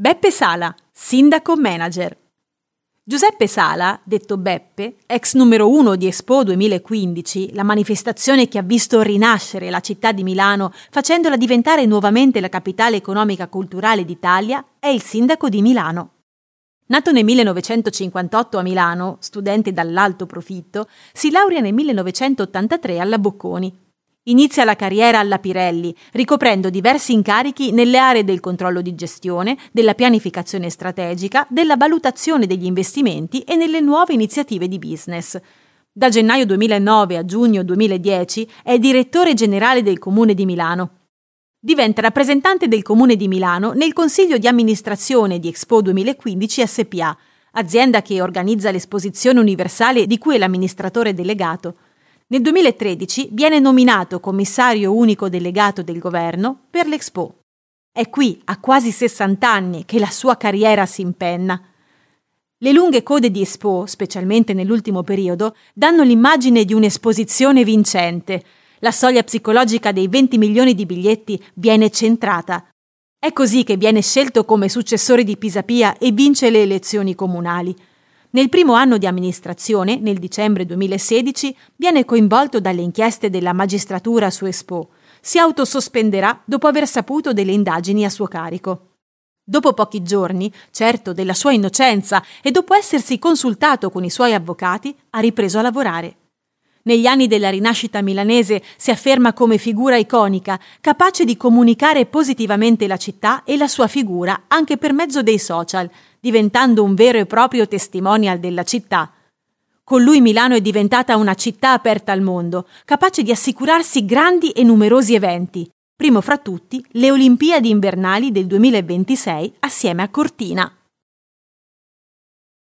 Beppe Sala, sindaco manager. Giuseppe Sala, detto Beppe, ex numero uno di Expo 2015, la manifestazione che ha visto rinascere la città di Milano facendola diventare nuovamente la capitale economica culturale d'Italia, è il sindaco di Milano. Nato nel 1958 a Milano, studente dall'alto profitto, si laurea nel 1983 alla Bocconi Inizia la carriera alla Pirelli, ricoprendo diversi incarichi nelle aree del controllo di gestione, della pianificazione strategica, della valutazione degli investimenti e nelle nuove iniziative di business. Da gennaio 2009 a giugno 2010 è direttore generale del Comune di Milano. Diventa rappresentante del Comune di Milano nel Consiglio di amministrazione di Expo 2015 SPA, azienda che organizza l'esposizione universale di cui è l'amministratore delegato. Nel 2013 viene nominato commissario unico delegato del governo per l'Expo. È qui, a quasi 60 anni, che la sua carriera si impenna. Le lunghe code di Expo, specialmente nell'ultimo periodo, danno l'immagine di un'esposizione vincente. La soglia psicologica dei 20 milioni di biglietti viene centrata. È così che viene scelto come successore di Pisapia e vince le elezioni comunali. Nel primo anno di amministrazione, nel dicembre 2016, viene coinvolto dalle inchieste della magistratura su Expo. Si autosospenderà dopo aver saputo delle indagini a suo carico. Dopo pochi giorni, certo della sua innocenza e dopo essersi consultato con i suoi avvocati, ha ripreso a lavorare. Negli anni della rinascita milanese si afferma come figura iconica, capace di comunicare positivamente la città e la sua figura anche per mezzo dei social, diventando un vero e proprio testimonial della città. Con lui Milano è diventata una città aperta al mondo, capace di assicurarsi grandi e numerosi eventi, primo fra tutti le Olimpiadi invernali del 2026 assieme a Cortina.